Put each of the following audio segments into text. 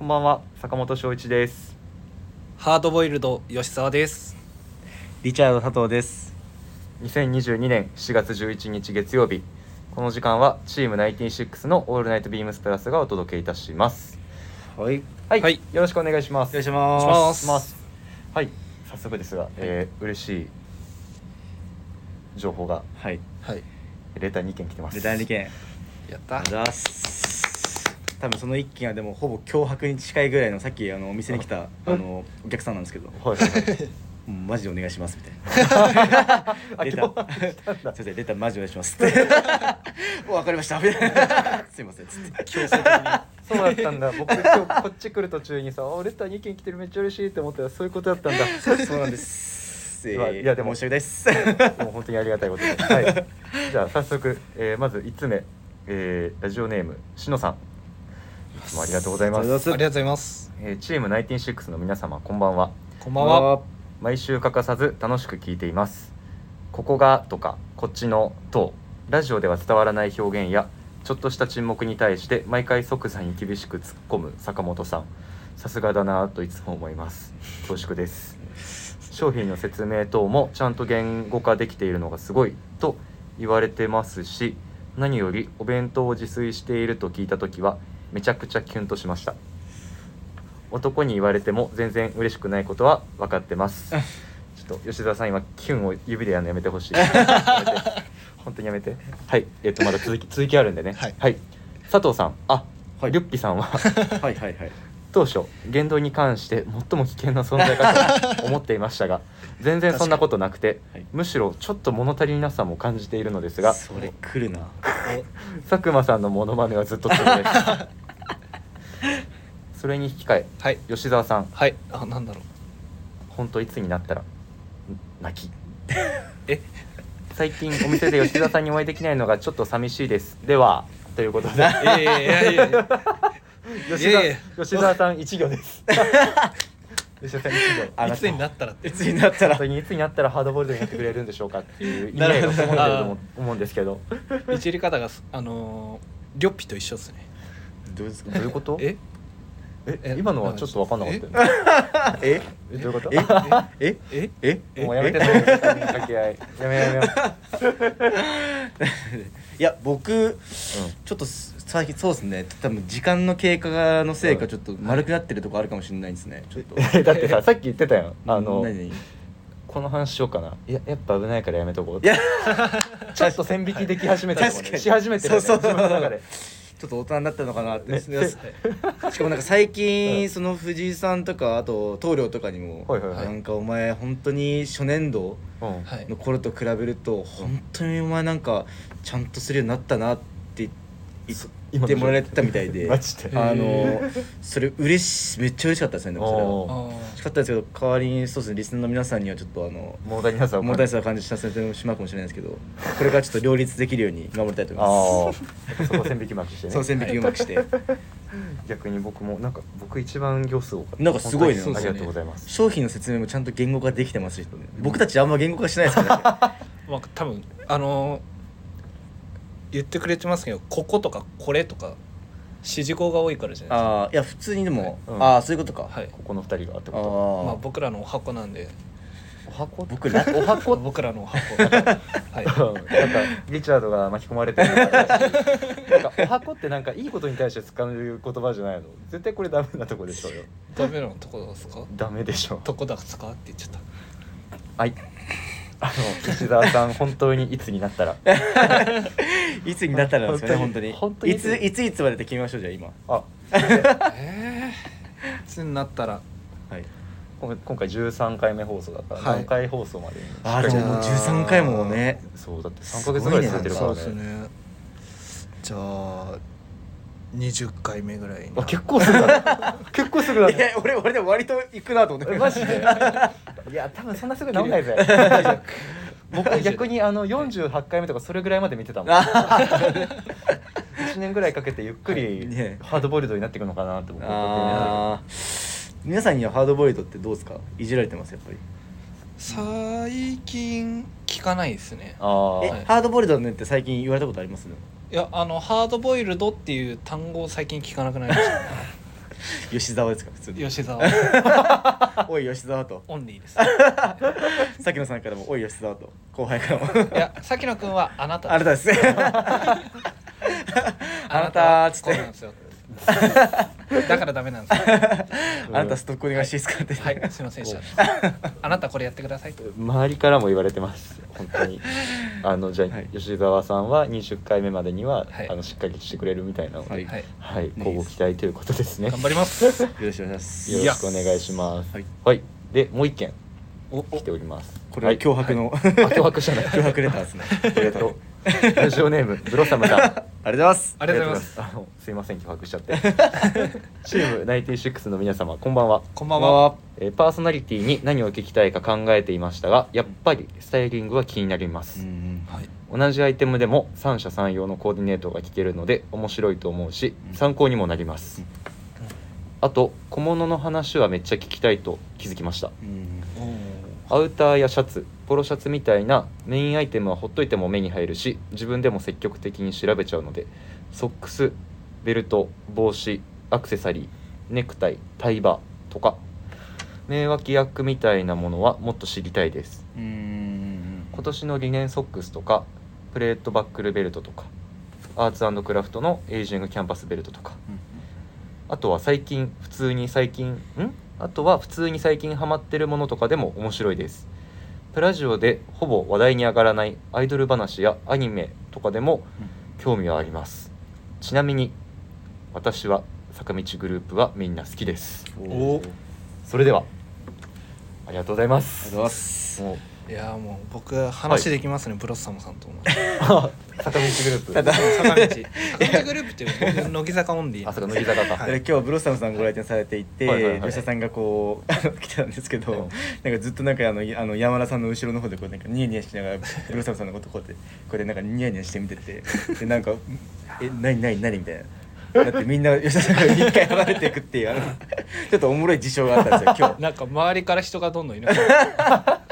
こんばんは坂本翔一です。ハードボイルド吉沢です。リチャード佐藤です。2022年7月11日月曜日。この時間はチーム96のオールナイトビームスプラスがお届けいたします。はい。はい、はい。よろしくお願いします。お願いしお願いしま。ます。すますはい。早速ですが、えー嬉しい情報が。はい。はい。レター2件来てます。レター2件。やった。ありがとうございます。多分その一件はでもほぼ脅迫に近いぐらいのさっきあのお店に来たあのお客さんなんですけど、もはいはいマジでお願いしますみたいな。あレタ今日ー。すいませんレターマジでお願いしますって。もうわかりましたみたいな。すいませんつって。強制的にそうだったんだ僕今日こっち来る途中にさ「あレター2件来てるめっちゃ嬉しい」って思ったらそういうことだったんだそうなんです。えーいやでも申し訳ないです。もう本当にありがたいことです。はい。じゃあ早速、えーまず5つ目、えーラジオネームしのさん。いつもありがとうございます。ありがとうございますえーチーム96の皆様こんばんは。こんばんは毎週欠かさず楽しく聞いています。ここがとかこっちのとラジオでは伝わらない表現やちょっとした沈黙に対して毎回即座に厳しく突っ込む坂本さん。さすがだなぁといつも思います。恐縮です。商品の説明等もちゃんと言語化できているのがすごいと言われてますし何よりお弁当を自炊していると聞いた時はめちゃくちゃキュンとしました。男に言われても全然嬉しくないことは分かってます。ちょっと吉澤さん今キュンを指でやるのやめてほしい。本当にやめて。はい。えっ、とまだ続き続きあるんでね。はい。佐藤さん。あ、はい。リュッピさんは。はい。はい。はい。当初言動に関して最も危険な存在かと思っていましたが 全然そんなことなくて、はい。むしろちょっと物足りなさも感じているのですが。それ来るな。佐久間さんのモノマネはずっとツボですそれに引き換えはい。吉澤さん。はい。あなんだろう。本当いつになったらん泣き。え？最近お店で吉澤さんにお会いできないのがちょっと寂しいです。ではということで。いやいやいやいや。いや吉いやいや。澤吉澤さん一行です。吉澤さん一行。あいつになったらって。いつになったら。本当にいつになったらハードボイルドになってくれるんでしょうかっていう意味合いなるほどがこもってると思うんですけど。いじり方がすあのーリョッピと一緒ですねどうですか？どういうこと？え？え？え？今のはちょっと分かんなかったよね。え？え？どういうこと？え？え？え？え？もうやめてその掛け合い。やめやめよいや僕ちょっとす最近そうですね。多分時間の経過のせいかちょっと丸くなってるとこあるかもしれないですね。ちょっと。うんだってささっき言ってたやん。あのこの話しようかな。いややっぱ危ないからやめとこういや。ちょっと線引きでき始めたし始めてるそうそう。自分の中でちょっと大人になったのかなって、ね。しかもなんか最近その藤井さんとかあと棟梁とかにも、はいはいはい。なんかお前本当に初年度の頃と比べると本当にお前なんかちゃんとするようになったなって言ってもらえてたみたいで。マジで。あのそれ嬉しめっちゃ嬉しかったですねでもそれはしかったですけど代わりにそうですねリスナーの皆さんにはちょっとあの物足りなさを問題さを感じさせてしまうかもしれないですけどこれからちょっと両立できるように頑張りたいと思います。そこ線引き巻きしてね。その線引きうまくして。逆に僕もなんか僕一番行数多かった。なんかすごいね。ありがとうございます。商品の説明もちゃんと言語化できてますし、僕たちあんま言語化しないですからね。まあ多分あのー言ってくれてますけどこことかこれとか指示語が多いからじゃないですか。ああいや普通にでも、うん。ああそういうことか、はい。ここの二人がってあまあ僕らのお箱なんで。とお箱？僕ら？お箱？僕らのお箱。はい。うんなんかリチャードが巻き込まれてるなんかお箱ってなんかいいことに対して使う言葉じゃないの？絶対これダメなとこでしょうよ。ダメなとこですか？ダメでしょどこだすか？って言っちゃった。はいあの石澤さん本当にいつになったら？いつになったらなんですよね本当に。本当に。いつ？いついつまでって決めましょうじゃあ今。あ。ええいつになったら？はい。今今回13回目放送だからはい。何回放送までにああでももうじゃあ13回もね。そうだって3ヶ月ぐらい続いてるからね。そうですね。じゃあ20回目ぐらいにあ結構すぐだ 結構すぐだいや俺俺でも割と行くなと思って。えマジで？いや多分そんなすぐ治んないぜ。僕逆にあの48回目とかそれぐらいまで見てたもん。1年ぐらいかけてゆっくりね。ハードボイルドになっていくのかなって思って皆さんにはハードボイルドってどうですか？いじられてますやっぱり。最近聞かないですね。あはい。ハードボイルドねって最近言われたことあります？いやあのハードボイルドっていう単語を最近聞かなくなりました。ね 吉沢ですか普通に。吉沢。おい吉沢と。オンリーです。さきのさんからもおい吉沢と。後輩からも。いや崎野くんはあなたあなたです。あなた っつって。こうなんですよ だからダメなんですよ あなたストックお願いしていいですか？ってはい。すいませんでした。あなたこれやってくださいと。周りからも言われてます。本当に。あのじゃあ、はい。吉沢さんは20回目までには、はい。あのしっかりしてくれるみたいなので、ははい。い、交互期待ということですね。頑張ります。よろしくお願いします。よろしくお願いします。はい。はい。でもう一件お来ております。これは脅迫のあ脅迫じゃない。脅迫レターですね。ありがと。うラジオネームブロッサムさん。ありがとうございます。ありがとうございます。あのすいません脅迫しちゃって。チーム96の皆様こんばんは、こんばんは。えーパーソナリティに何を聞きたいか考えていましたがやっぱりスタイリングは気になります、うんはい。同じアイテムでも三者三様のコーディネートが聞けるので面白いと思うしうん。参考にもなります、あと小物の話はめっちゃ聞きたいと気づきました。うん。アウターやシャツポロシャツみたいなメインアイテムはほっといても目に入るし自分でも積極的に調べちゃうのでソックスベルト帽子アクセサリーネクタイタイバーとか名脇役みたいなものはもっと知りたいです。うん。今年のリネンソックスとかプレートバックルベルトとかアーツクラフトのエイジングキャンバスベルトとか。あとは最近普通に最近ん？あとは普通に最近ハマってるものとかでも面白いですプラジオでほぼ話題に上がらないアイドル話やアニメとかでも興味はあります。ちなみに私は坂道グループはみんな好きです。おおそれではありがとうございます。ありがとうございますいやもう僕話できますね、ブロッサムさんとも 坂道グループ。坂道。坂道。グループっていう僕乃木坂オンリー。あそこ乃木坂か、今日ブロッサムさんご来店されていて、吉田さんがこう来てたんですけど、うんなんかずっとなんかあのいあの山田さんの後ろの方でこうなんかニヤニヤしながらブロッサムさんのことこうやってこうやってなんかニヤニヤして見ててでなんか「え何何何?」みたいな。だってみんな吉田さんから一回離れていくっていうちょっとおもろい事象があったんですよ今 なんか周りから人がどんどんいなくな日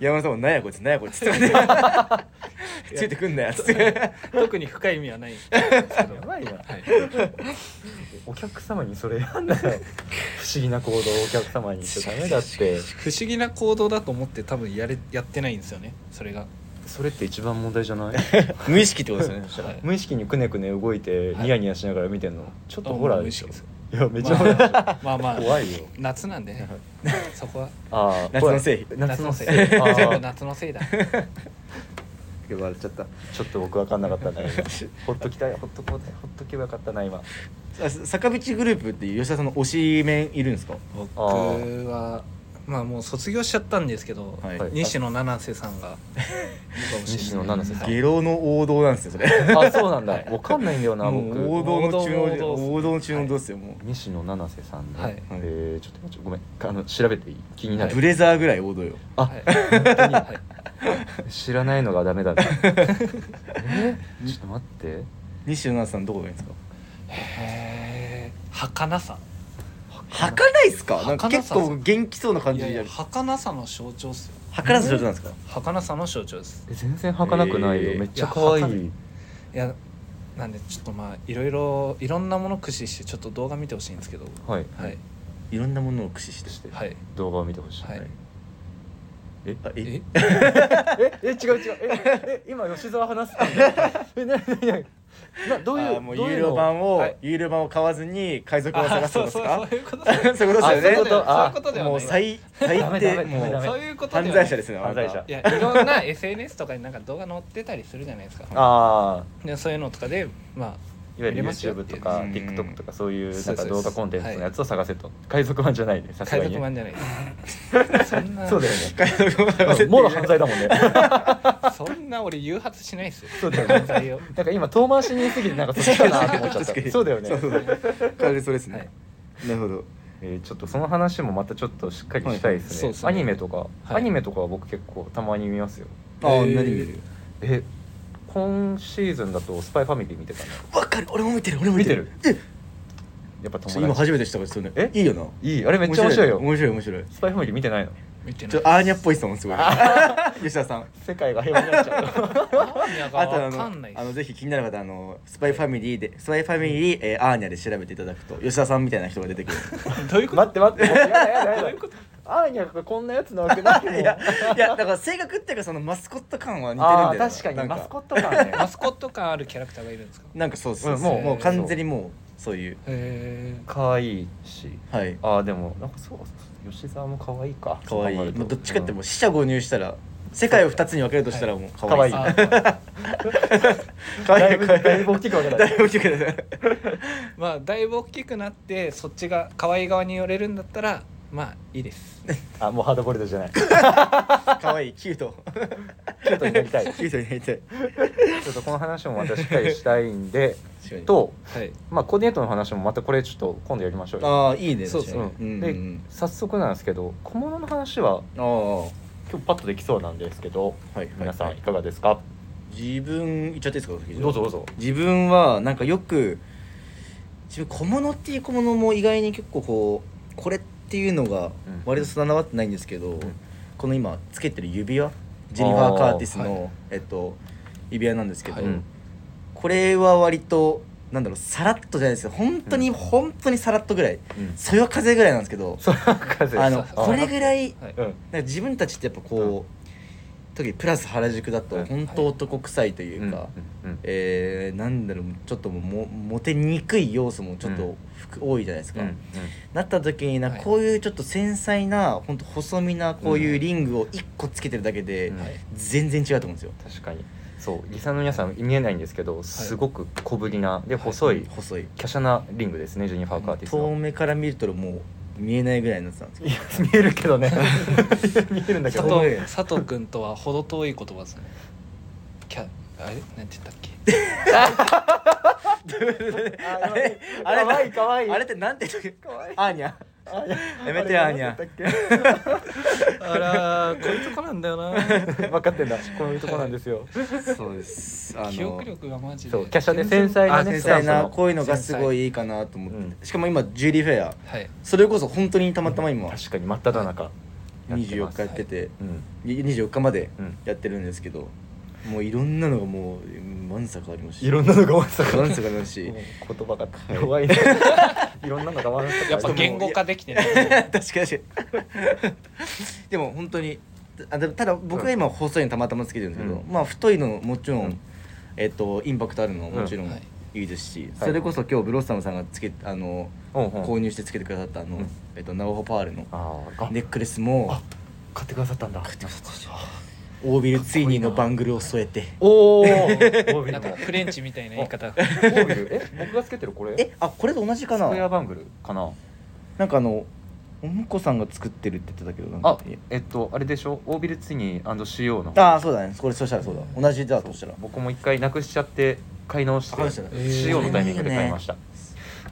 山田さんも「何やこいつ何やこいつ」ってついてくんなよ」っつって。る 特に深い意味はないんですけど。やばいな。はい。お客様にそれやんなよ。不思議な行動をお客様にしちゃダメだって。不思議な行動だと思って多分やれやってないんですよね。それが。それって一番問題じゃない？無意識ってことですよね無意識にくねくね動いてはいニヤニヤしながら見てんの。ちょっとホラーでしょいやめっちゃホラーでしょまあまあ。怖いよ。夏なんでね。そこは。ああ夏のせい。夏のせい。夏のせい。あ全部ー夏のせいだ。笑っちゃった。ちょっと僕分かんなかったな今。ほっときたい。ほっとこうほっとけばよかったな今。あ坂道グループっていう吉田さんの推しメンいるんですか？僕あはまあもう卒業しちゃったんですけど、はい。はい西野七瀬さんが 西野七瀬さん。はいゲロの王道なんですよそれ。あそうなんだ。はい分かんないんだよなもう僕王道の中の王道の中の王道ですよも西野七瀬さんね、はい。えーちょっと待ってごめん。あの調べていい？気になうる、ブレザーぐらい王道よ。あ、はい。本当にはい。知らないのがダメだな え？ーちょっと待って。西野七瀬さんどこがいいんですか？へー儚さ儚ないっすか？なんか儚さ結構元気そうな感いやいやじでやる儚さの象徴っすよ。儚さ上手なんですか？儚さの象徴です。え全然儚くないよ、えーめっちゃ可愛い。いや儚い。いやなんでちょっとまあいろいろいろんなもの駆使してちょっっと動画見てほしいんですけど。はい。はい。いろんなものを駆使して。してはい。動画を見てほしい、はい。え？あえ？え？ええ違う違う。ええ今吉沢話すえななななどういうあもう有料版をはい。有料版を買わずに海賊を探すってこと。ですかそういうこと。ですそういうことですよねもう最最低もう犯罪者ですね犯罪者。いやいろんな SNS とかになんか動画載ってたりするじゃないですか。ああでそういうのとかでまいわゆる YouTube とかうん。TikTok とかそういうなんか動画コンテンツのやつを探せと。海賊版じゃないねさすがにね。賊版じゃないです。そんな。そうだよね。もろ犯罪だもんね。そんな俺誘発しないですよ。そうだよね。なんか今遠回しに言い過ぎてなんかそっちかなって思っちゃった。そうだよね。完全にそうですね、はい。なるほど。えーちょっとその話もまたちょっとしっかりしたいですね,、はい。アニメとか、はい。アニメとかは僕結構たまに見ますよ。ああえー何見る？え今シーズンだと「スパイファミリー」見てたね。わかる。俺も見てる。俺も見てる。見やっぱ友達。今初めて知ったからですよねえ？いいよな？いい？あれめっちゃ面白いよ。面白い。面白いスパイファミリー見てないの？見てない。ちょアーニャっぽいですもんすごい吉田さん。世界が平和になっちゃう。あとあわかんないのあのぜひ気になる方あのスパイファミリーでスパイファミリー、えーアーニャで調べていただくと吉田さんみたいな人が出てくる。どういうこと？待って。待って。やだやだやだアーニャがこんなやつなわけないもん。いやいやだから性格っていうかそのマスコット感は似てるんだよ。あー確かにマスコット感ね。マスコット感あるキャラクターがいるんですか？なんかそうそううんもう。もうもう完全にもうそういう。へえ可愛いし。はい。ああでもなんかそう吉沢も可愛いか。可愛い。そうどっちかってもう四捨五入したら世界を二つに分けるとしたらもう可愛い。可愛い。あ可だい。ぶ愛い可愛いだいぶ大きく分けた。だいぶ大きくなる。まあだいぶ大きくなってそっちが可愛い側に寄れるんだったらまあいいです。あもうハードボイルドじゃない。可愛いキュート。キュートになりたい。キュートになりたい。ちょっとこの話もまたしっかりしたいんで確かに。とはい。まあコーディネートの話もまたこれちょっと今度やりましょうよ。ああいいねそうそう。確かに。うんでうんうん。早速なんですけど小物の話はああは今日パッとできそうなんですけどいはい皆さんはいいかがですか？自分言っちゃっていいですか先にどうぞどうぞ。自分はなんかよく自分小物っていう小物も意外に結構こうこれっていうのが割と定まってないんですけど、この今つけてる指輪ジェニファー・カーティスの、はい。えっと指輪なんですけど、はい。うんこれは割となんだろうさらっとじゃないですけど本当に、うん。本当にさらっとぐらいうん。そよ風ぐらいなんですけどそれは風。あのこれぐらいはい。うんなんか自分たちってやっぱこう、特にプラス原宿だとうん本当男臭いというか、えー、なんだろうちょっともモテにくい要素もちょっと多いじゃないですか、なった時になはい。こういうちょっと繊細な本当細身なこういうリングを1個つけてるだけで全然違うと思うんですよ。確かに。そうリサの皆さん見えないんですけどすごく小ぶりなで細い細い。華奢なリングですねジェニファー・カーティスの。遠目から見るともう見えないぐらいになってたんですけいや見えるけどね。見えるんだけど。佐藤佐藤君とは程遠い言葉ですね。キャあれ？なんて言ったっけ？あれあれかわいいかわい。いあれってなんて言ったっけ？かわい。いアーニャ。あ やめてよアーニャ。あらこういうとこなんだよな。分かってんだ。こういうとこなんですよ。そうです。あ記憶力がマジで。そう華奢で繊細なあね繊細なこういうのがすごいいいかなと思って、うん。しかも今ジュリーフェアはい。それこそ本当にたまたま今。確かに真っ只中。やって24ます日やってて、うん。24日までうん。やってるんですけどもういろんなのがもううんわんさかありますし。いろんなのがわんさかわんさかありますし。言葉が弱い。ねい。ろんなのがわんさかやっぱ言語化できてない 確かに。確かにでも本当にあでもただ僕は今細いのたまたまつけてるんですけど、うん。まあ太いのもちろん、うん。えっとインパクトあるのもちろんうん。はいいいですし、はい。それこそ今日ブロッサムさんがつけあの、うんうん。購入してつけてくださったあの、うん。えっとナオホパールのあー。あネックレスもあ買ってくださったんだオービルツイニーのバングルを添えて。おおオー。ビルのなんかフレンチみたいな言い方。オービル？え僕がつけてるこれ？えあこれと同じかスクエアなバングルかな。なんかあのおむこさんが作ってるって言ってたけどなんか。あえっとあれでしょ？オービルツイニー &CO の。ああそうだね。これそしたらそうだ。同じだとしたら。僕も一回なくしちゃって買い直して CO のタイミングで買いました。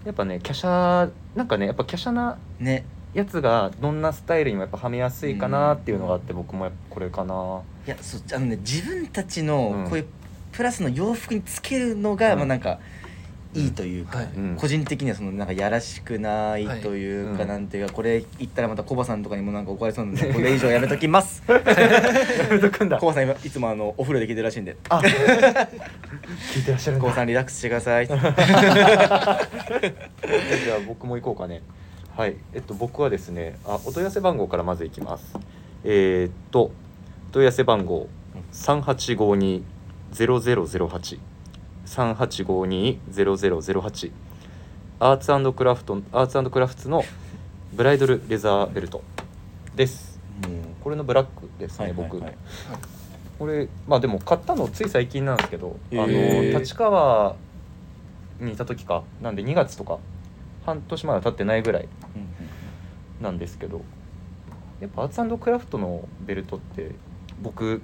やっぱね華奢なんかねやっぱ華奢なねやつがどんなスタイルにもやっぱはめやすいかなっていうのがあって僕もやっぱこれかな。いやそあのね自分たちうん。のこういうプラスの洋服につけるのが、うん。まあなんかいいというか、はい。うん。個人的にはそのなんかやらしくないというか、はいなんていうかこれ言ったらまたコバさんとかにもなんか怒られそうなんでこれ以上やめときます。やめとくんだ。コバさん今いつもあのお風呂で聞いてるらしいんで。あ。聞いてらっしゃるんだ。コバさんリラックスしてください。じゃあ僕も行こうかねはい。えっと僕はですねあお問い合わせ番号からまずいきます。えー、っと問い合わせ番号3852-0008 3852-0008アーツクラフトアーツクラフツのブライドルレザーベルトです。もうこれのブラックですね、僕。はい。これまあでも買ったのつい最近なんですけどあの立川にいた時か。なんで2月とか半年まだ経ってないぐらいなんですけどやっぱアーツクラフトのベルトって僕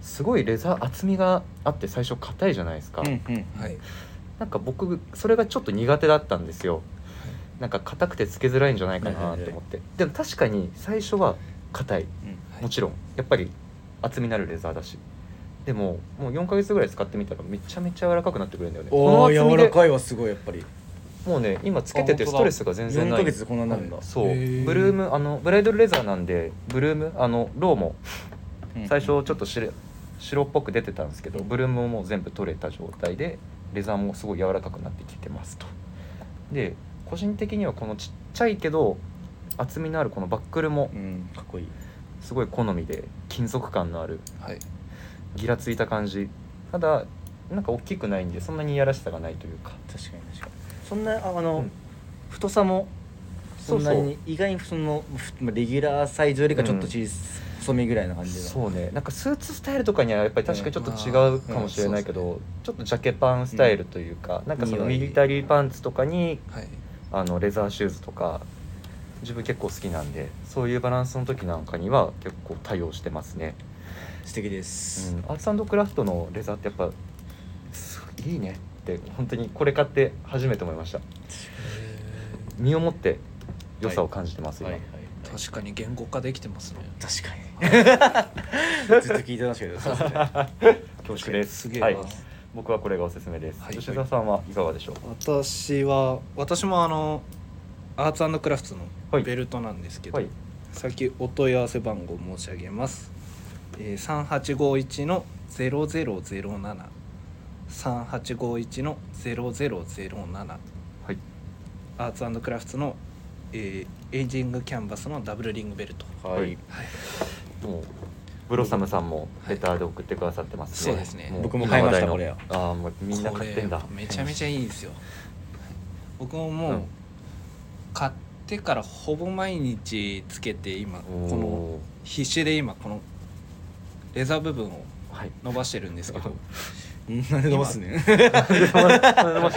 すごいレザー厚みがあって最初硬いじゃないですか、うんうんはい。なんか僕それがちょっと苦手だったんですよ。なんか硬くてつけづらいんじゃないかなって思って。でも確かに最初は硬い。はい。もちろん。やっぱり厚みのあるレザーだし。でももう4ヶ月ぐらい使ってみたらめちゃめちゃ柔らかくなってくるんだよね。おお厚みで柔らかいわすごいやっぱりもうね今つけててストレスが全然4ない。こんなになるんだ、そう。ブルームあのブライドルレザーなんでブルームあのローもうん。最初ちょっと白白っぽく出てたんですけどブルームももう全部取れた状態でレザーもすごい柔らかくなってきてますと。で個人的にはこのちっちゃいけど厚みのあるこのバックルもうんかっこいい。すごい好みで金属感のあるはい。ギラついた感じ。ただなんか大きくないんでそんなにいやらしさがないというか。確かに確かにそんなああの、うん。太さもそんなに意外にそのふまあレギュラーサイズよりかちょっと小さ細身ぐらいな感じの。そうね。なんかスーツスタイルとかにはやっぱり確かにちょっと違うかもしれないけど、うんちょっとジャケパンスタイルというか、なんかそのミリタリーパンツとかにはい。あのレザーシューズとか自分結構好きなんでそういうバランスの時なんかには結構対応してますね、素敵です、うん、アーツクラフトのレザーってやっぱいいねって本当にこれ買って初めて思いました。身をもって良さを感じてます、はいはい今確かに言語化できてますね。確かに。ずっと聞いてましたけど恐縮です す。げえな、はい、僕はこれがおすすめです、はい。吉田さんはいかがでしょう？私は私もあのアーツクラフトはい。のベルトなんですけど、はい。さっきお問い合わせ番号申し上げます、えー、3851の0007 3851の0007はい。アーツクラフトの、えーエイジングキャンバスのダブルリングベルト。はい、はい。もうブロッサムさんもレターで送ってくださってますね、そうですね。僕も買いましたこれああもうみんな買ってんだ。これめちゃめちゃいいんですよ。僕ももう、うん。買ってからほぼ毎日つけて今このお必死で今このレザー部分をーはい。伸ばしてるんですけど。う んなんで伸ばす。ねなん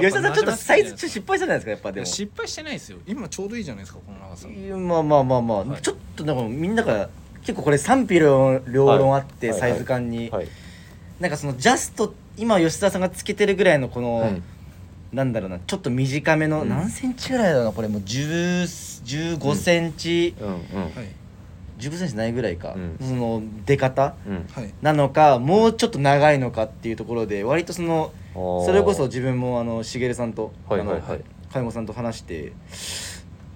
吉田さんちょっとサイズ失敗したじゃないですかやっぱでも。失敗してないですよ。今ちょうどいいじゃないですかこの長さ。まあまあまあまあ、はい。ちょっとなんかみんなが結構これ賛否両両論あって、はい。サイズ感に、はい。なんかそのジャスト今吉田さんがつけてるぐらいのこの、はい。なんだろうなちょっと短めの、うん。何センチぐらいだろうなこれもう10 15センチ、うんうん。はい15センチないぐらいか、うん。その出方なのかもうちょっと長いのかっていうところで割とそのそそれこそ自分もあのしげるさんと、あのはいはい。さんと話して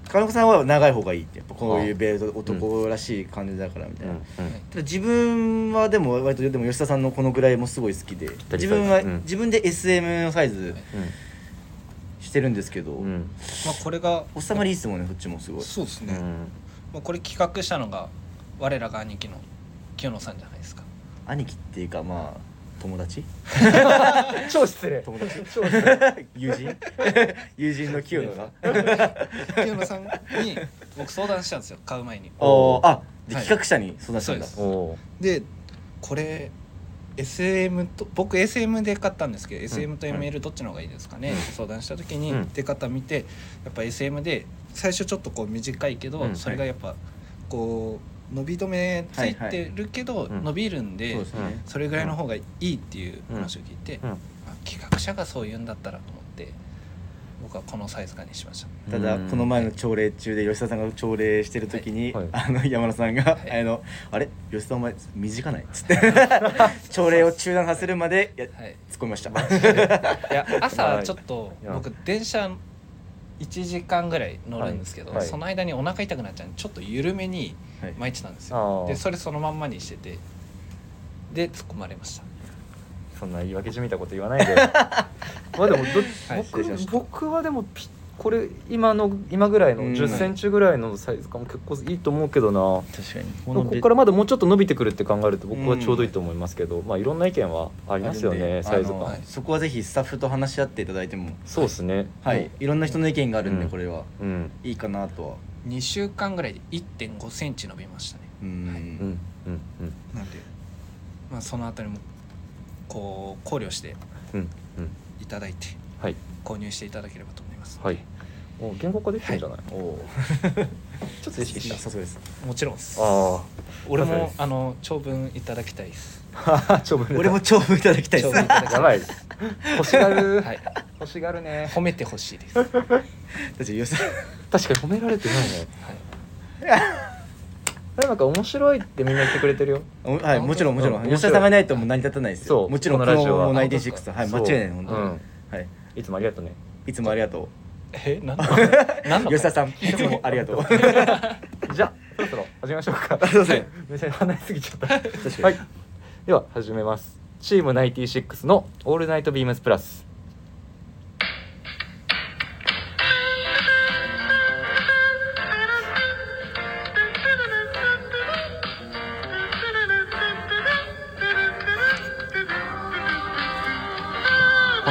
金子さんは長い方がいいってやっぱこういうベルト男らしい感じだからみたいな、うん。うん。ただ自分はでも割とでも吉田さんのこのぐらいもすごい好きでり自分は、うん。自分で SM のサイズはいしてるんですけど、まあこれが収まりいいっすもんねこっちもすごい。そうですね、うんまあこれ企画したのが我らが兄貴の清野さんじゃないですか。兄貴っていうかまあ友達？超失礼。友達？超失礼。友人？友人の清野が？清野さんに僕相談したんですよ買う前に。おー。あではい。企画者に相談したんだ、そうおーでこれ SM と僕 SM で買ったんですけど、SM と ML どっちの方がいいですかね、うん。って相談した時に、うん。出方見てやっぱ SM で最初ちょっとこう短いけど、うん。それがやっぱこう伸び止めついてるけど、伸びるんで、それぐらいの方がいいっていう話を聞いて、うん。まあ企画者がそう言うんだったらと思って僕はこのサイズ感にしました。ただうん。この前の朝礼中で吉田さんが朝礼してる時に、はい。あの山田さんが「い。あのあれ？吉田お前短ない?」っつって。朝礼を中断させるまでやはい。突っ込みました。いや 朝はい。ちょっと僕電車1時間ぐらい乗るんですけど、はい。はい。その間にお腹痛くなっちゃうんでちょっと緩めにはい。巻いてたんですあよー。でそれそのまんまにしててで突っ込まれましたそんな言い訳じみたこと言わないで。まあでもど、はい失礼しました。僕僕はでもピこれ今の今ぐらいのうん。1 0ンチぐらいのサイズ感も結構いいと思うけどな、確かに。ここからまだもうちょっと伸びてくるって考えると僕はちょうどいいと思いますけど、まあいろんな意見はありますよねサイズ感、そこはぜひスタッフと話し合っていただいても。そうですね。はい。いろんな人の意見があるんで、うん。これは。うん。いいかなとは。2週間ぐらいで1 5センチ伸びましたね。うん、うん。うん。うん。なんでまあそのあたりもこう考慮していただいてはい。購入していただければと思います。はい。お言語化できてるんじゃない、おお ちょっと意識したさすがです。もちろんです。あ俺もあの長文いただきたいです。あ 長文俺も長文いただきたいです。やばい。欲しがる、はい。欲しがるね。褒めてほしいです、確かに褒められてないね。でもなんか面白いってみんな言ってくれてるよ。おはいもちろんもちろん。うん吉田さんがいないともう成り立たないですよ。そうもちろんこのラジオは。ナインティシックス。はい間違いない本当に。うん。はい。いつもありがとうね。いつもありがとえなんだ？なん吉田さんいつもありがとう。じゃあそろそろ始めましょうか。すいませんめちゃ話しすぎちゃった。確かに。はい。では始めます。チーム96の「オールナイトビームスプラス」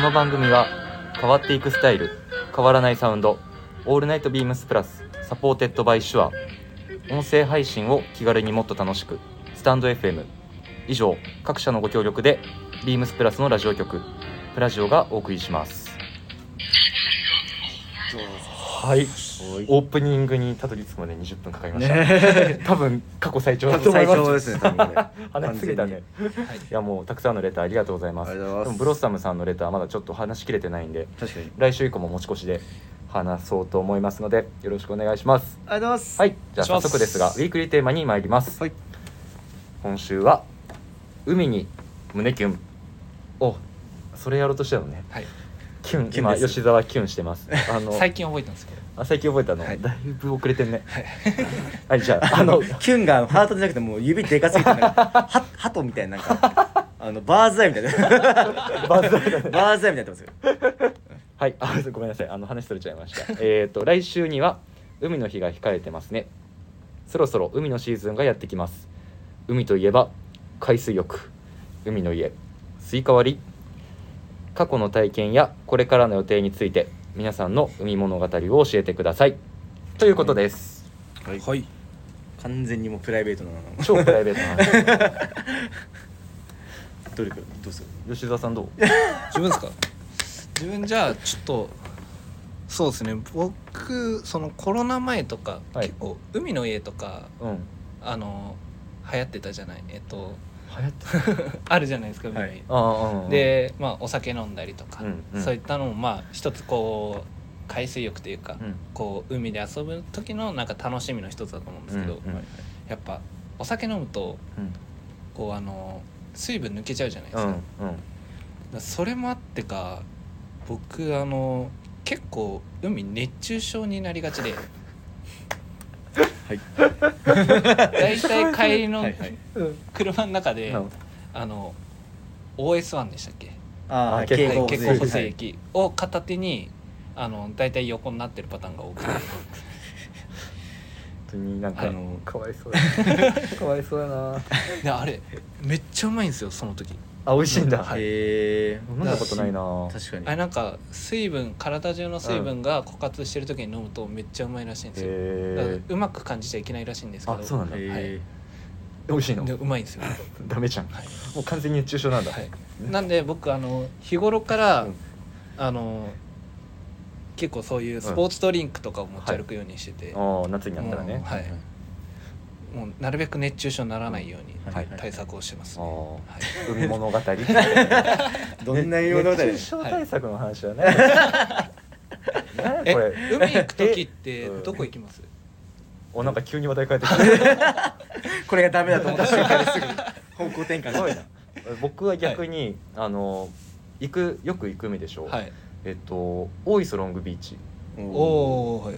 この番組は変わっていくスタイル変わらないサウンド「オールナイトビームスプラス」 supported by Shure 音声配信を気軽にもっと楽しくスタンド FM 以上各社のご協力でビームスプラスのラジオ局プラジオがお送りします。はい。オープニングにたどり着くまで20分かかりました、ね 多分過去最長。だ過と思います去最長ですね話しすぎたね。はいいやもうたくさんのレターありがとうございます。でもブロッサムさんのレターまだちょっと話しきれてないんで確かに。来週以降も持ち越しで話そうと思いますのでよろしくお願いします。ありがとうございます。はい。じゃあ早速ですがウィークリーテーマに参ります、はい。今週は海に胸キュン。おそれやろうとしたのね。はいキュン今吉沢キュンしてます。あの最近覚えたんですけど。あ最近覚えたの、はい。だいぶ遅れてんね。はい。じゃあ あのキュンがハートじゃなくてもう指でかすぎてなんかハハトみたいななんかあのバーズアイみたいな。バズだねバーズアイみたいになってますよ。はい、あ、ごめんなさい、あの話それちゃいました。えっと、来週には海の日が控えてますね。そろそろ海のシーズンがやってきます。海といえば海水浴、海の家、スイカ割り。過去の体験やこれからの予定について、皆さんの海物語を教えてください。ということです。はいはい完全にもうプライベートな超プライベートな話。どれかどうする？吉沢さんどう？自分ですか？自分じゃあちょっとそうですね僕そのコロナ前とか、はい結構海の家とかうん。あの流行ってたじゃないえっと流行って あるじゃないですか海の家、はいでまあお酒飲んだりとか、うんうん。そういったのもまあ一つこう海水浴というか、うん。こう海で遊ぶ時のなんか楽しみの一つだと思うんですけど、うんうん。やっぱお酒飲むとうん。こうあの水分抜けちゃうじゃないですか,、うん。だからそれもあってか僕あの結構海熱中症になりがちではい大体帰りのはいはい。うん。車の中で、うん。あの OS1 でしたっけ？あああ結構補正はい液を片手にあの大体横になってるパターンが多くて。本当になんか、あのかわいそう。だかわいそうだな。であれめっちゃうまいんですよその時あ美味しいんだ、はい。へえ飲んだことないな。確かに。あれなんか水分体中の水分が枯渇してる時に飲むとめっちゃうまいらしいんですよ。だからへうまく感じちゃいけないらしいんですけど。あそうなんだ。へえ美味しいの？でうまいんですよ。ダメじゃん。はい。もう完全に熱中症なんだ、はい、なんで僕あの日頃から、うん。あの結構そういうスポーツドリンクとかを持ち歩くようにしてて、ああ夏になったらね。はいもうなるべく熱中症にならないように、はい。はい。対策をしてます、あねあ海物語。どんな色々だ熱中症対策の話はね、何えこれ？海行く時ってどこ行きます、おなんか急に話題変えて これがダメだと思った瞬間ですぐ 方向転換。すごいな。僕は逆に、あの行くよく行く海でしょ、はい。えっと大磯ロングビーチおお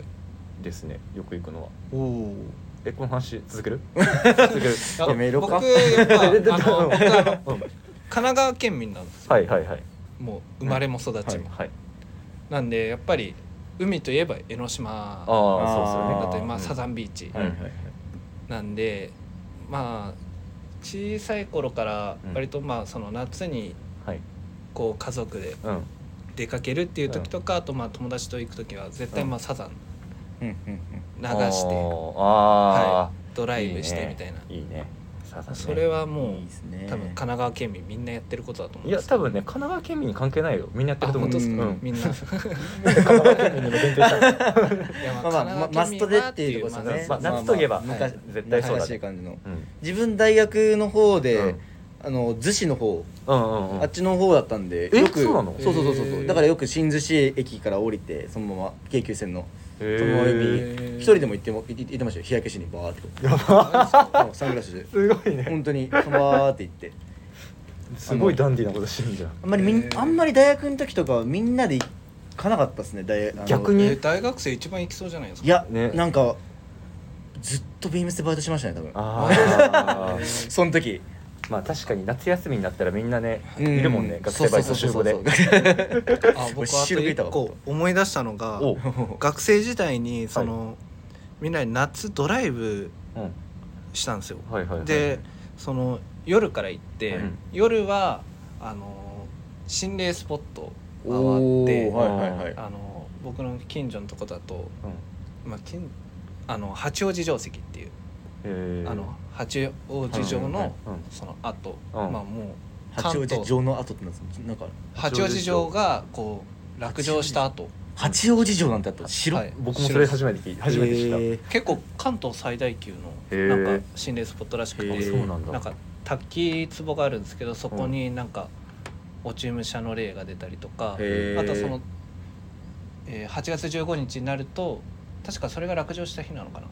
ですね。よく行くのは。おおえこの話続ける？続ける。やめろか。僕やっぱ あの僕あのうん。神奈川県民なんですよ、はいはいはい。もう生まれも育ちも、はいなんでやっぱり海といえば江ノ島。ああそうですよね。だったりまあうん。サザンビーチ。はいはいはい。なんでまあ小さい頃からうん。割とまあその夏にはい。こう家族でうん。出かけるっていう時とかあとまあ友達と行く時は絶対まあサザン。うん。うん。うん流して。あドあライブしてみたいな。いいね。ささねそれはもういいですね。多分神奈川県民みんなやってることだと思ういや多分ね神奈川県民に関係ないよ。みんなやってると思うあ本当ですか？うん。みんな。神奈川県民にも限定した まあマストでっていうところですよね。まあ夏といえば昔絶対そうだねらしい感じの。うん。自分大学の方で、うん。あの逗子の方、うんうんうん。あっちの方だったんでえ？よくそうなの？そうそうそうだからよく新逗子駅から降りてそのまま京急線のへそのまま海ー一人でも行っても行って行ってましたよ。日焼けしにバーってこやば。う サングラスで。すごいね。本当にバーって行って。すごいダンディーなことしてるじゃん。あんまりみんあんまり大学の時とかはみんなで行かなかったですね大逆に？えー大学生一番行きそうじゃないですか？いや、ね。なんかずっとビームスでバイトしましたね多分。ああ その時まあ確かに夏休みになったらみんなねうん。いるもんね学生バイト週5で。僕 あと一個思い出したのが学生時代にその、みんなで夏ドライブうん。したんですよ、でその夜から行って、うん。夜はあの心霊スポット回って、あの僕の近所のとこだと、うん。まあ、近あの八王子城跡っていう、えーあの八王子城の、その後、うん。まあもう八王子城の後ってなんか？八王子城がこう落城した後。八王子城なんてあった？城、はい。僕もそれ初めて聞い初めて知った。結構関東最大級のなんか心霊スポットらしくてなんか滝壺があるんですけどそこになんか落ち武者の霊が出たりとか、あとその、えー8月15日になると確かそれが落城した日なのかな？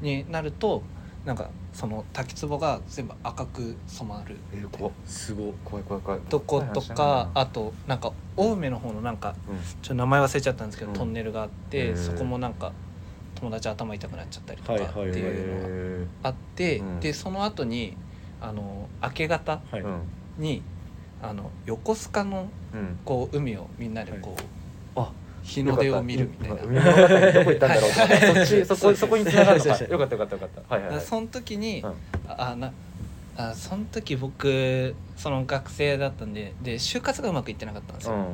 うん。になるとなんかその滝壺が全部赤く染まる。えーすごい怖い怖い怖い。とことかあとなんか青梅の方のなんかちょっと名前忘れちゃったんですけど、うん。トンネルがあって、へー。そこもなんか友達頭痛くなっちゃったりとかってはいはいはいいうのがえあって、うんでその後にあの明け方はい、うん。にあの横須賀のうん。こう海をみんなでこう、あ日の出を見るみたいな。どこ行ったんだろうそっちそこそこに繋がるのか。よかったよかったよかった。はいはいはい。その時に、うん。あなあその時僕その学生だったんでで就活がうまくいってなかったんですよ、うんうんう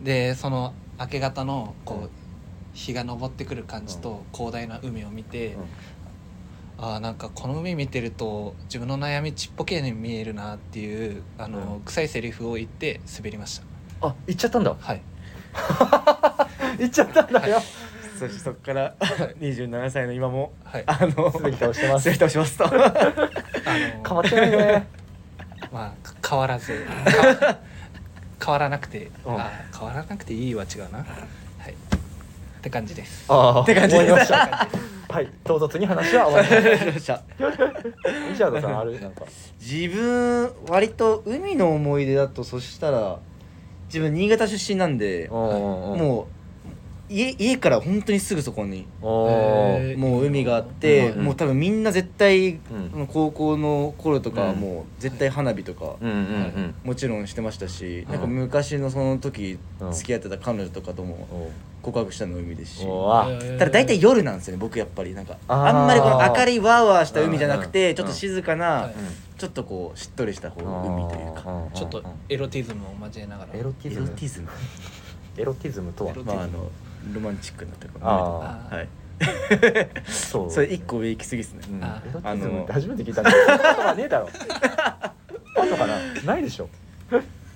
ん。でその明け方のこう、うん。日が昇ってくる感じと広大な海を見て、うん。あーなんかこの海見てると自分の悩みちっぽけに見えるなっていうあの、うん。臭いセリフを言って滑りました。あ行っちゃったんだ。はい 行っちゃったんだよ。そしてそこから 27歳の今もはい。あの滑り倒してます。滑り倒しますと。あの変わってないね。まあか変わらずか変わらなくて、うん。変わらなくていいは違うな。はい。って感じです。ああって感じでした。はい。唐突に話は終わりました。西畑さんある？なんか。自分割と海の思い出だとそしたら自分新潟出身なんでももう家家から本当にすぐそこにもう海があって、うん。もう多分みんな絶対、ん。高校の頃とかもう絶対花火とか、もちろんしてましたし、うん。なんか昔のその時うん。付き合ってた彼女とかともお告白したの海ですし、ただ大体夜なんですよね僕やっぱりなんか。あんまりこの明るいワーワーした海じゃなくて、うん。ちょっと静かな、はい。ちょっとこうしっとりしたこう海というか、うん。ちょっとエロティズムを交えながら。エロティエズム。ロティズム。エロティズムとは。まああのロマンチックなところああー。はい。そう。それ一個上行き過ぎですね、うん。エあロティズムって初めて聞いたんだけどそんなことはねえだろ。あとかなないでしょ。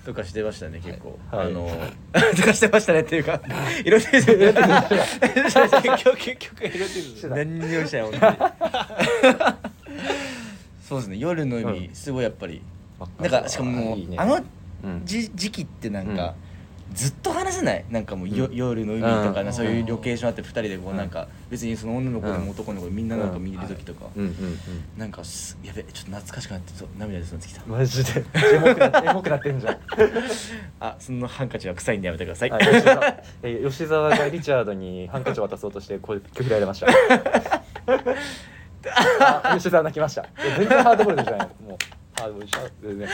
とかしてましたね結構、はい。あの とかしてましたねっていうかエロティズム結局結局エロティズム何にもしてない本当に。そうですね。夜の海、うん。すごいやっぱり。なんかしかもあのうん。じ時期ってなんか、ずっと話せない。なんかもうよ、うん。夜の海とか、うん。そういうロケーションあって2人でこううん。なんか別にその女の子でうん。も男の子でみんななんか見る時とか、うん。なんかすやべちょっと懐かしくなってちょっと涙出そうになってきた。マジで。エモくなってエモくなってんじゃん。あそのハンカチは臭いんでやめてください、はい吉沢。え吉沢がリチャードにハンカチを渡そうとしてこれ拒否られました。あ吉沢泣きました。全然ハードボイルドじゃない。もうハードボイルド全然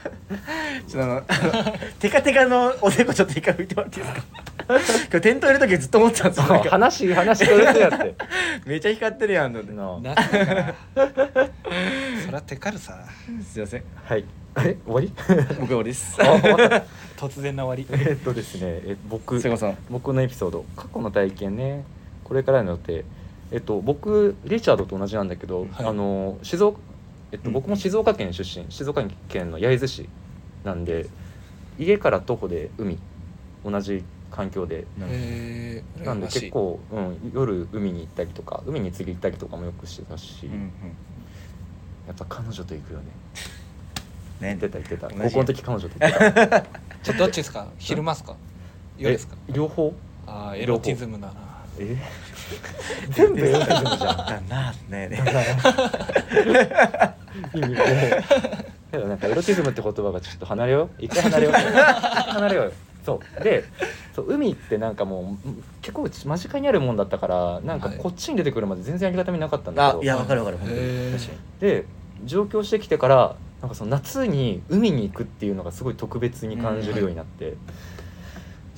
ちょっとあのあの テカテカのおでこちょっと一回拭いてもらっていいですか？今日テントいる時ずっと思ってたんですよ。なんか話話とるやって。めっちゃ光ってるやんのでなあ。なそりゃテカるさ。すいません。はい。え終わり？僕終わりです。突然な終わり。えっとですねえ僕僕のエピソード。過去の体験ね。これからの予定。えっと僕リチャードと同じなんだけど、はい。あの静岡えっと、うん。僕も静岡県出身静岡県の焼津市なんで家から徒歩で海同じ環境でなんで結構、うん、夜海に行ったりとか海に釣り行ったりとかもよくしてたし、うんうん。やっぱ彼女と行くよね。ね。言ってた言ってた高校の時彼女と行ってた。ちょどっちですか？昼間っすか？夜ですか？え両方？あーエロティズムだな。え？全部エロティズムじゃん。だなねね意味けどなんかエロティズムって言葉がちょっと離れよう。一回離れよう。離れようよ。そう。でそう海ってなんかもう結構間近にあるもんだったからなんかはい。こっちに出てくるまで全然ありがたみなかったんだけど、あいやわかるわかる本当に。確かに。で上京してきてからなんかその夏に海に行くっていうのがすごい特別に感じるようになって、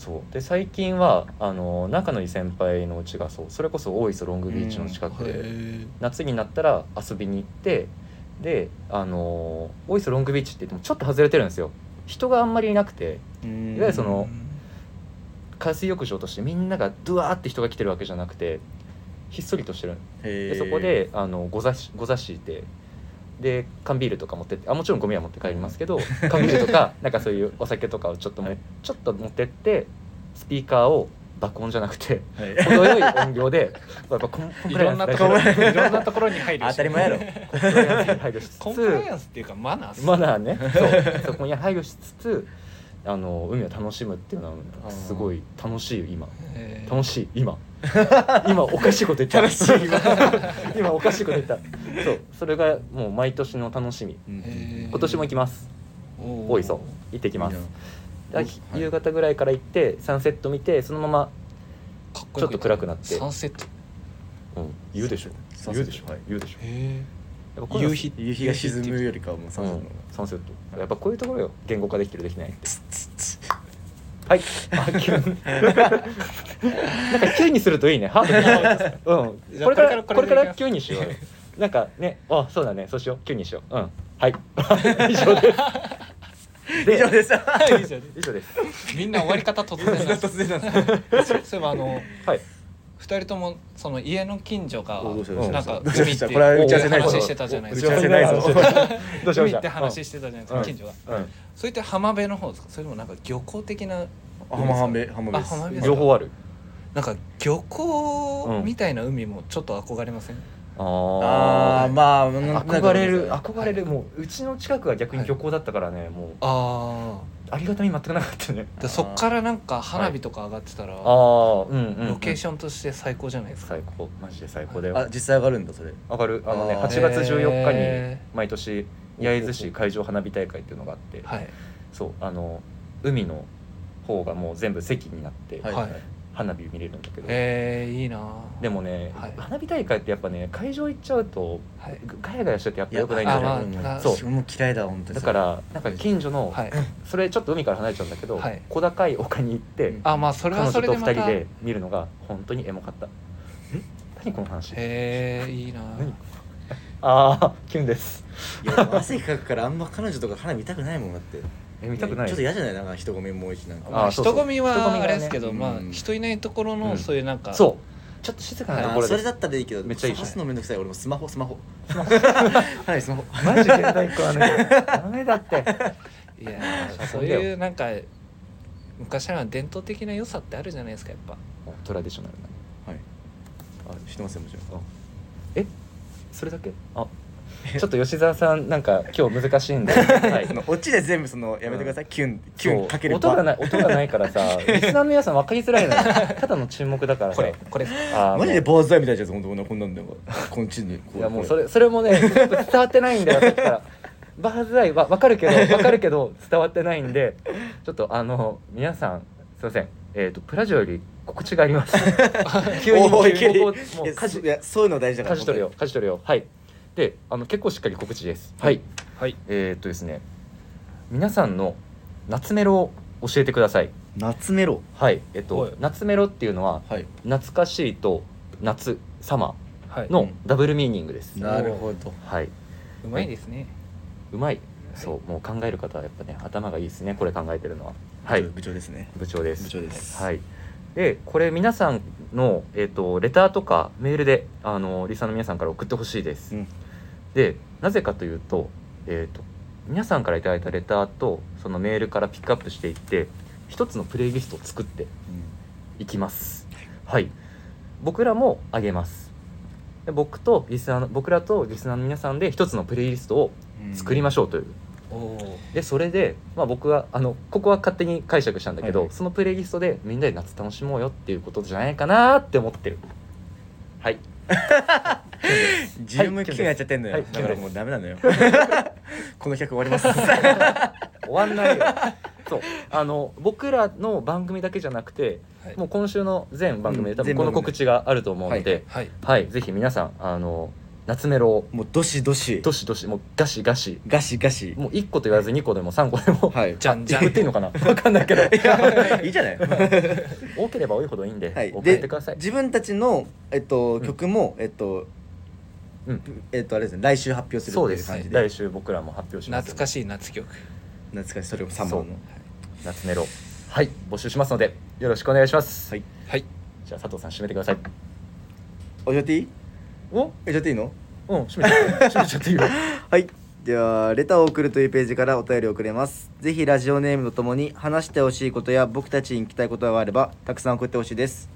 そう。で最近はあの仲のいい先輩のうちがそう。それこそ大磯ロングビーチの近くで、へ夏になったら遊びに行ってであの大磯ロングビーチって言ってもちょっと外れてるんですよ。人があんまりいなくていいわゆるその海水浴場としてみんながドワーって人が来てるわけじゃなくてひっそりとしてる。ででそこであのご座しご座敷いてで缶ビールとか持ってってあもちろんゴミは持って帰りますけど缶ビールとか なんかそういうお酒とかをちょっとも、はいちょっと持ってってスピーカーを爆音じゃなくてはい。程よい音量で やっぱコンプライアンスろんなところ大事いろんなところに配慮し。て当たり前やろ。コンプライアンスに配慮しつつコンプライアンスっていうかマナーマナーね。そう。そこに配慮しつつあの海を楽しむっていうのはすごい楽しいよ今。楽しい今 今おかしいこと言った。楽しい。今今おかしいこと言った。そう。それがもう毎年の楽しみ。今年も行きます。大磯。行ってきます。夕方ぐらいから行ってサンセット見てそのまま、ちょっと暗くなって。サンセット。うん、言うでしょ。言うでしょ、はい。言うでしょ。夕日夕日が沈むよりかはもうサンセット。サンセット。やっぱこういうところよ。言語化できてるできないはい。あ急になんか急にするといいね。はうん。じゃあこれからこれから急にしようよ。なんかねあそうだね。そうしよう。急にしよう。うん。はい。以上です。で 以上です。以上です。みんな終わり方突然なんです突然なんですそういえばあのはい二人ともその家の近所がなんか海ってこれは打ち合わせないぞ。話してたじゃないですか。打ち合わせないぞ。海って話してたじゃないですか。うん。近所が。うん。それって浜辺の方ですか？それともなんか漁港的な。浜辺浜辺です。あ浜辺両方あるなんか漁港みたいな海もちょっと憧れません？あああまあ憧れる憧れるもううちの近くが逆に漁港だったからねもう。あありがたみ全くなかったね。あでそっからなんか花火とか上がってたらああうんうん、うん、ロケーションとして最高じゃないですか？最高。マジで最高だよ。あ実際上がるんだそれ。上がる。あのねあー。8月14日にへ毎年焼津市海上花火大会っていうのがあって。はい。そうあの海の方がもう全部席になってはいはい花火見れるんだけど、えー、いいな。でもね、はい。花火大会ってやっぱね会場行っちゃうとはい。ガヤガヤしててやっぱいや良くないんだよね。あまあうんそう。自分も嫌いだ本当に。だからなんか近所の、はい。それちょっと海から離れちゃうんだけど、はい。小高い丘に行って、うん。あまあそれ彼女とはそれでまた。2人で見るのが本当にエモかった。何この話？へえいいな。何？ああキュンです。いや汗かくからあんま彼女とか花見たくないもんだってえ見たくない？ちょっと嫌じゃない？なんか人混みも多いしなんか。まあ人混みはあれですけど、まあうん人いないところうん。のそういうなんか、そう。ちょっと静かなところそれだったらいいけどめっちゃいい探すのめんどくさい。俺もスマホスマホ。はいスマホ。マジ現代っ子はね。ダメだって。いやーそういうなんか昔の伝統的な良さってあるじゃないですかやっぱ。トラディショナルなはい。あ知ってますよもちろん。え？それだけ？あ ちょっと吉沢さんなんか今日難しいんで、はい。そのオチで全部そのやめてください、キュンキュンかける音がない音がないからさ リスナーの皆さん分かりづらいのよ。ただの沈黙だからさ。これこれ。あーマジでも坊主だみたいなやつ本当こんなこんなんだよこの地にいやもうそれそれもね伝わってないんだよさっきから。バーズアイは分かるけど分かるけど伝わってないんでちょっとあの皆さんすいません。えっ、とプラジオより告知があります。急にもうもうもいうや舵そいやそういうの大事だから舵取るよ舵取るよ。はいであの結構しっかり告知です。はい。はい。えーっとですね皆さんの夏メロを教えてください。夏メロ。はい。えっと、はい。夏メロっていうのははい。懐かしいと夏サマはい。ーのダブルミーニングです、なるほど。はい。うまいですね。うまい。そうもう考える方はやっぱね頭がいいですねこれ考えてるのは。はい。部長ですね。部長です。部長です。はい。でこれ皆さんの、えー、とレターとかメールであのリサの皆さんから送ってほしいです、うんでなぜかというと,、えー、と皆さんからいただいたレターとそのメールからピックアップしていって一つのプレイリストを作っていきます。はい。僕らもあげます。で僕とリスナーの僕らとリスナーの皆さんで一つのプレイリストを作りまししょうという、おおでそれで、まあ、僕はあのここは勝手に解釈したんだけど、はい。はいそのプレイリストでみんなで夏楽しもうよっていうことじゃないかなって思ってる。はい 自分も危険やっちゃってんのよ、はいだからもうダメなのよ。この企画終わります。終わんないよ。そう。あの僕らの番組だけじゃなくてはい。もう今週の全番組で多分この告知があると思うので、はいはい、ぜひ皆さんあの夏メロ。をもうどしどし。どしどしもうガシガシ。ガシガシ。もう1個と言わず2個でも3個でも、はい。じゃんじゃん。言っていいのかな？分かんないけど。いいじゃない。多ければ多いほどいいんで、はい。送ってでください。自分たちのえっとん曲もえっとうんえっとあれですね来週発表するっていう感じで。来週僕らも発表します懐かしい夏曲懐かしいそれを3そう。本の夏メロ。はい募集しますのでよろしくお願いします、はい。はい。じゃあ佐藤さん締めてください。おやっていい？お？えやっていいの？うん締めちゃって。締めちゃっていいよ。はい。ではレターを送るというページからお便りをくれます。ぜひラジオネームとともに話してほしいことや僕たちに聞きたいことがあればたくさん送ってほしいです。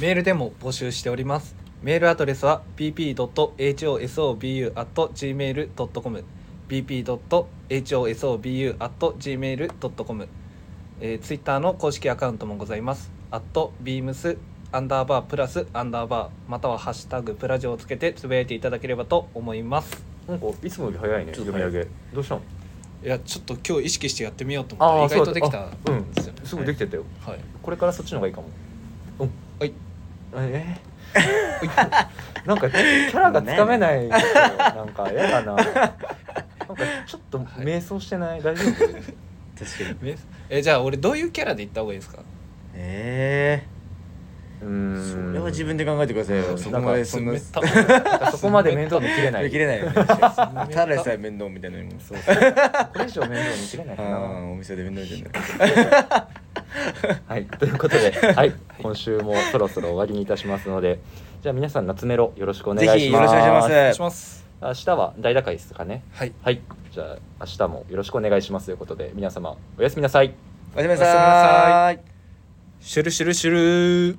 メールでも募集しておりますメールアドレスは pp.hosobu.gmail.com pp.hosobu.gmail.com えー、ツイッターの公式アカウントもございます。アットビームスアンダーバープラスアンダーバーまたはハッシュタグプラジオをつけてつぶやいていただければと思います。なんかいつもより早いね。読み上げ。どうしたの？いやちょっと今日意識してやってみようと思って意外とできたうん。ですよね。すぐできてたよ、はい。これからそっちの方がいいかも。うん。はい。えー、なんかキャラがつかめないなんか嫌だな。なんかちょっと迷走してない？大丈夫？確かに。ねえじゃあ俺どういうキャラで行った方がいいですか？ええん。それは自分で考えてくださいよ。そこまでそそこまで面倒見きれない。見切れないよねただでさえ面倒みた。いなのにもそう。これ以上面倒見きれないかな。お店で面倒みたいな はい、ということで、はい、今週もそろそろ終わりにいたしますので、じゃあ皆さん夏メロよろしくお願いします。ぜひよろしくお願いします。明日は大打開ですかね。はい。はい、じゃあ明日もよろしくお願いしますということで、皆様おやすみなさい。おやすみなささいシュルシュルシュルー